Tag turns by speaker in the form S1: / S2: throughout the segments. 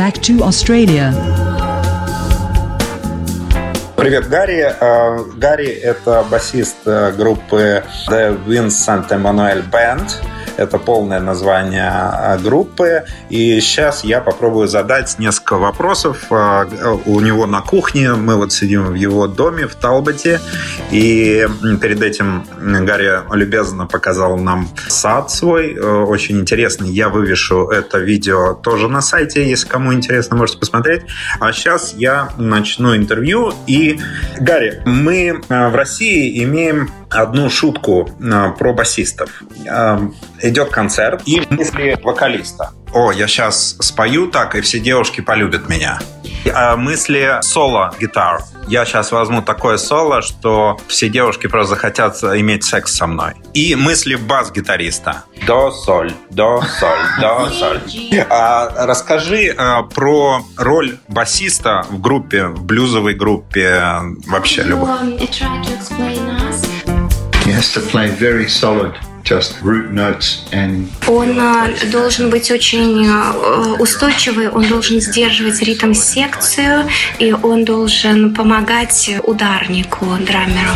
S1: back to Australia.
S2: Привет, Гарри. Э, Гарри – это басист э, группы The Vincent Emmanuel Band. Это полное название а, группы. И сейчас я попробую задать несколько вопросов. А, у него на кухне. Мы вот сидим в его доме в Талботе. И перед этим Гарри любезно показал нам сад свой. Э, очень интересный. Я вывешу это видео тоже на сайте. Если кому интересно, можете посмотреть. А сейчас я начну интервью. И, Гарри, мы э, в России имеем одну шутку э, про басистов. Идет концерт и мысли вокалиста. О, я сейчас спою так, и все девушки полюбят меня. А мысли соло гитар. Я сейчас возьму такое соло, что все девушки просто захотят иметь секс со мной. И мысли бас-гитариста. До, соль, до, соль, до, соль. А, расскажи а, про роль басиста в группе, в блюзовой группе, вообще любой.
S3: He has to play very solid. Just root notes and...
S4: Он должен быть очень устойчивый, он должен сдерживать ритм секцию, и он должен помогать ударнику, драмеру.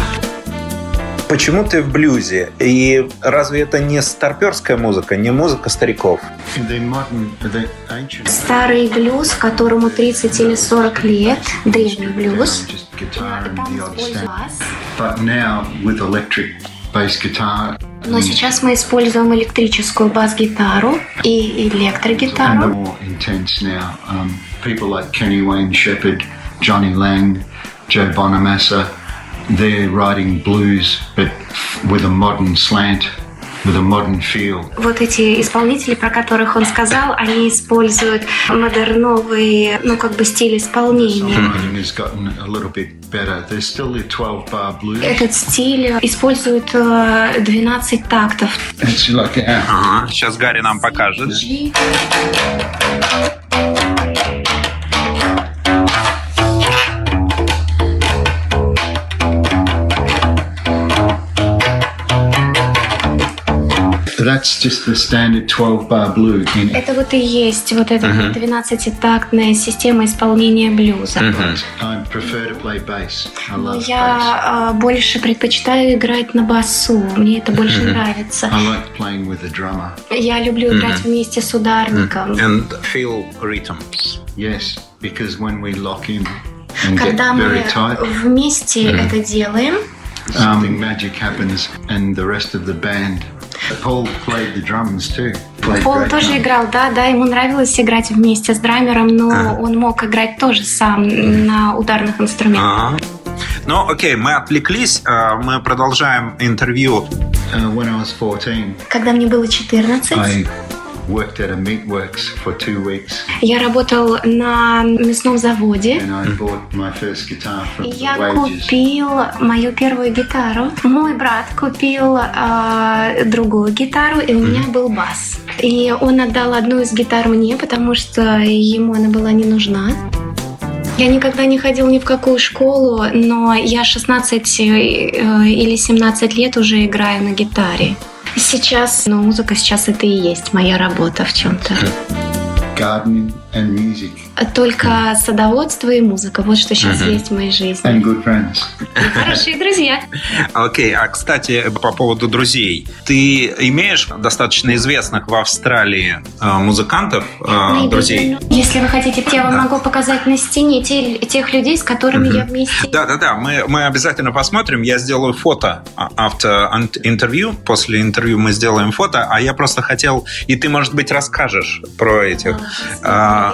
S2: Почему ты в блюзе? И разве это не старперская музыка, не музыка стариков?
S4: Старый блюз, которому 30 или 40 лет, древний блюз. Но сейчас мы используем электрическую бас-гитару и электрогитару.
S3: People like Kenny Wayne Shepherd, Johnny Lang, Joe Bonamassa, they're writing blues but with a modern slant.
S4: Вот эти исполнители, про которых он сказал, они используют модерновый, ну как бы стиль исполнения. Этот стиль использует 12 тактов.
S2: Ага, сейчас Гарри нам покажет.
S3: that's just the standard 12-bar blue. In
S4: Это вот и есть вот эта uh-huh. 12-тактная система исполнения блюза.
S3: Uh-huh. I prefer to play bass. I love
S4: Я
S3: bass.
S4: больше предпочитаю играть на басу. Мне это больше uh-huh. нравится.
S3: I like playing with a drummer.
S4: Я люблю играть вместе с ударником.
S2: And feel rhythms.
S3: Yes, because when we lock in
S4: Когда мы вместе это делаем,
S3: something magic happens and the rest of the band Пол
S4: тоже играл, да, да, ему нравилось играть вместе с драмером, но а. он мог играть тоже сам на ударных инструментах.
S2: Ага. Ну, окей, мы отвлеклись, а, мы продолжаем интервью.
S3: Uh,
S4: Когда мне было 14,
S3: worked at a meatworks for two weeks.
S4: Я работал на мясном заводе.
S3: And I bought my first guitar from
S4: Я
S3: the wages.
S4: купил мою первую гитару. Мой брат купил э, другую гитару, и у меня был бас. И он отдал одну из гитар мне, потому что ему она была не нужна. Я никогда не ходил ни в какую школу, но я 16 или 17 лет уже играю на гитаре. Сейчас, ну, музыка сейчас это и есть моя работа в чем-то.
S3: Music.
S4: Только садоводство и музыка. Вот что сейчас uh-huh. есть в моей жизни.
S3: And good friends.
S4: И хорошие друзья.
S2: Окей, okay. а кстати, по поводу друзей. Ты имеешь достаточно известных в Австралии э, музыкантов, э, друзей?
S4: Если вы хотите, я вам да. могу показать на стене те, тех людей, с которыми uh-huh. я вместе.
S2: Да-да-да, мы, мы обязательно посмотрим. Я сделаю фото авто интервью. После интервью мы сделаем фото, а я просто хотел... И ты, может быть, расскажешь про этих... Uh,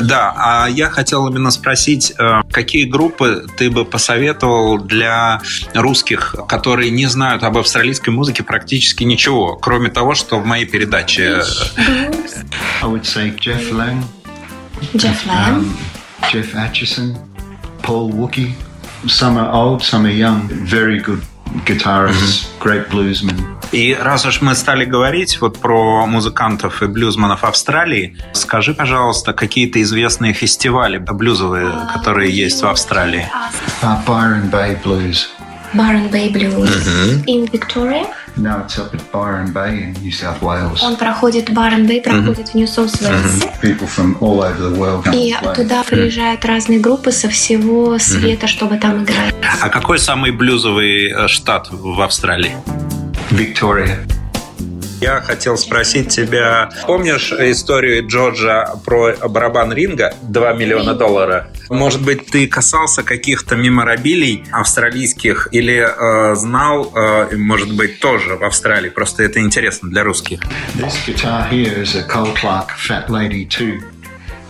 S2: да, а я хотел именно спросить, э, какие группы ты бы посоветовал для русских, которые не знают об австралийской музыке практически ничего, кроме того, что в моей передаче...
S3: I would say Jeff Lang.
S4: Jeff Lang. Um,
S3: Jeff Atchison. Paul Wookie. Some are old, some are young. Very good guitarists, mm-hmm. great bluesmen.
S2: И раз уж мы стали говорить вот про музыкантов и блюзманов Австралии, скажи, пожалуйста, какие-то известные фестивали блюзовые, которые есть в Австралии.
S3: Uh, Byron Bay Blues.
S4: Byron Bay Blues. Mm-hmm. In Victoria? Он проходит Барн Бэй, проходит в Нью-Соус-Уэльсе.
S3: People from all over the world come
S4: И
S3: play.
S4: туда приезжают разные группы со всего света, чтобы там играть.
S2: А какой самый блюзовый э, штат в Австралии?
S3: Victoria.
S2: Я хотел спросить тебя, помнишь историю Джорджа про барабан ринга 2 миллиона долларов? Может быть, ты касался каких-то меморабилий австралийских или э, знал, э, может быть, тоже в Австралии? Просто это интересно для русских.
S3: This guitar here is a Cole Clark Fat Lady 2.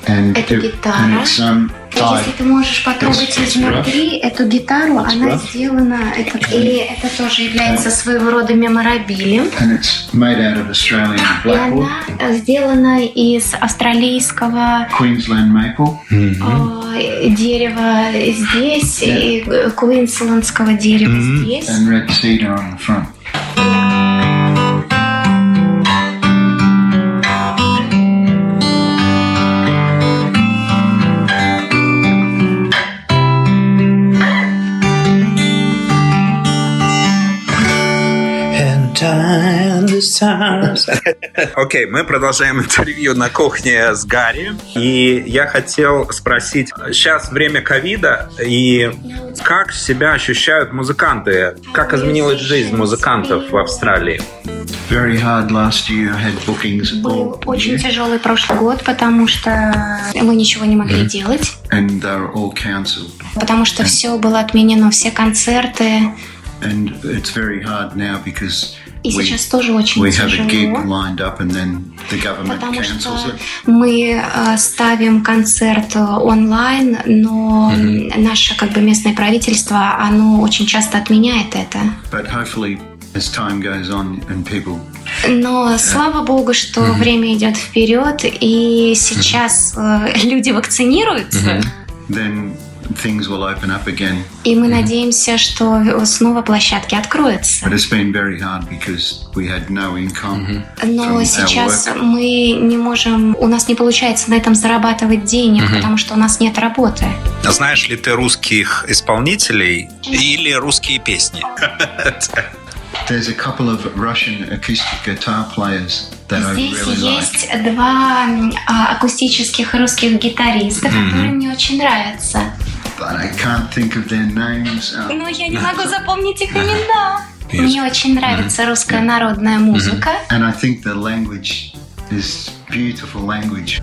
S3: And
S4: Это
S3: it-
S4: гитара.
S3: and it's, um.
S4: Если ты можешь потрогать изнутри эту гитару, она сделана, это, и это тоже является своего рода меморабилем. И она сделана из австралийского э, дерева здесь и э, квинсландского дерева здесь.
S3: On the front.
S2: Окей, мы продолжаем интервью на кухне с Гарри. И я хотел спросить, сейчас время ковида, и как себя ощущают музыканты? Как изменилась жизнь музыкантов в Австралии?
S3: Very hard last year. I had bookings
S4: Был
S3: all
S4: очень
S3: year,
S4: тяжелый прошлый год, потому что мы ничего не могли делать,
S3: all cancelled.
S4: потому что все было отменено, все концерты.
S3: And it's very hard now because
S4: И
S3: we,
S4: сейчас тоже очень
S3: we have a gig
S4: тяжело,
S3: lined up and then the government
S4: потому что
S3: it.
S4: мы э, ставим концерт э, онлайн, но наше как бы местное правительство, оно очень часто отменяет это.
S3: But hopefully, as time goes on and people
S4: Но слава богу, что время идет вперед, и сейчас э, люди вакцинируются,
S3: then things will open up again.
S4: и мы надеемся, что снова площадки откроются.
S3: But it's been very hard because we had no income.
S4: Но сейчас мы не можем, у нас не получается на этом зарабатывать денег, потому что у нас нет работы.
S2: Знаешь ли ты русских исполнителей или русские песни?
S3: There's a couple of Russian acoustic guitar players that I
S4: Здесь
S3: really like.
S4: есть два а, акустических русских гитариста, которые мне очень нравятся.
S3: But I can't think of their names. Uh,
S4: Но я не могу запомнить их имена. Мне очень нравится русская народная музыка.
S3: and I think the language is beautiful language.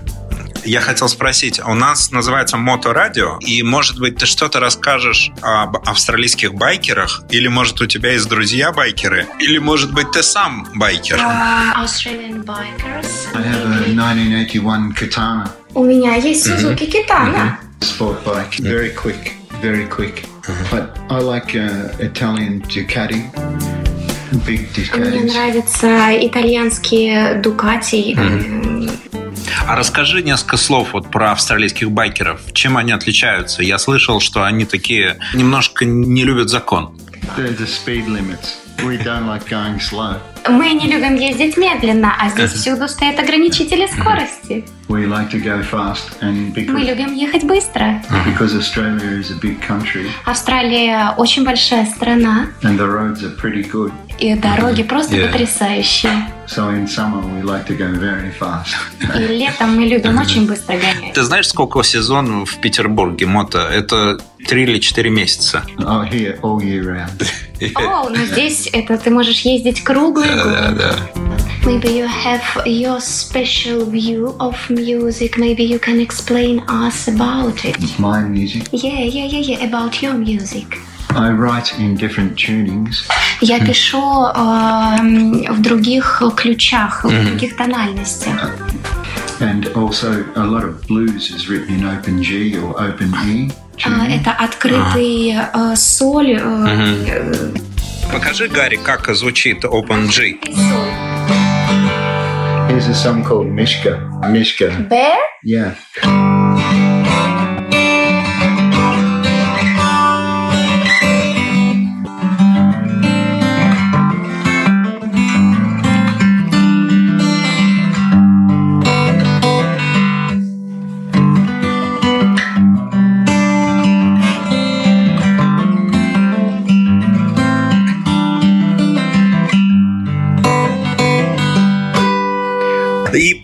S2: Я хотел спросить, у нас называется моторадио, и, может быть, ты что-то расскажешь об австралийских байкерах, или, может, у тебя есть друзья-байкеры, или, может быть, ты сам байкер?
S4: А, Australian Bikers.
S3: I have a 1981 Katana
S4: У меня есть Suzuki Kitana.
S3: Sport bike, very quick, very quick. But I like uh, Italian Ducati, big
S4: Мне
S3: Ducatis.
S4: нравятся итальянские Дукати.
S2: А расскажи несколько слов вот про австралийских байкеров. Чем они отличаются? Я слышал, что они такие немножко не любят закон.
S3: There's the speed limits. We don't like going slow.
S4: Мы не любим ездить медленно, а здесь всюду стоят ограничители скорости.
S3: We like to go fast, and
S4: Мы
S3: because
S4: любим ехать быстро.
S3: because Australia is a big country
S4: Австралия очень большая страна,
S3: and the roads are pretty good,
S4: и дороги просто
S2: Yeah.
S4: потрясающие.
S3: so in summer we like to go very fast.
S4: И летом мы любим очень быстро гонять.
S2: Ты знаешь, сколько сезон в Петербурге мото? Это три или четыре месяца.
S3: oh, here all year round.
S4: О, но здесь это ты можешь ездить круглый
S2: Да,
S4: год.
S2: да.
S4: Maybe you have your special view of music. Maybe you can explain us about it.
S3: My music.
S4: Yeah, yeah, yeah, yeah, about your music.
S3: I write in different tunings.
S4: Я пишу эм, в других ключах, в других тональностях.
S3: And also, a lot of blues is written in open G or open E.
S4: А,
S3: tuning.
S4: Это открытый э, соль. э,
S2: Покажи, Гарри, как звучит Open G.
S4: соль.
S3: Here's a song called Mishka. Mishka.
S4: Bear?
S3: Yeah.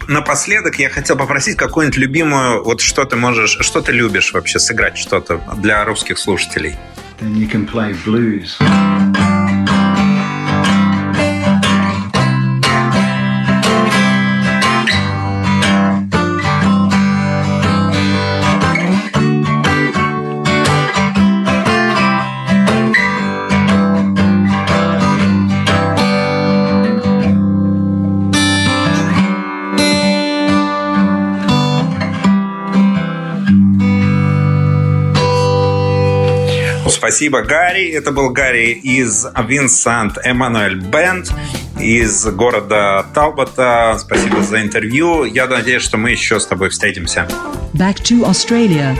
S2: Напоследок я хотел попросить какую-нибудь любимую, вот что ты можешь, что ты любишь вообще сыграть что-то для русских слушателей.
S3: Then you can play blues.
S2: Спасибо, Гарри. Это был Гарри из Винсент Эммануэль Бенд из города Талбота. Спасибо за интервью. Я надеюсь, что мы еще с тобой встретимся.
S1: Back to Australia.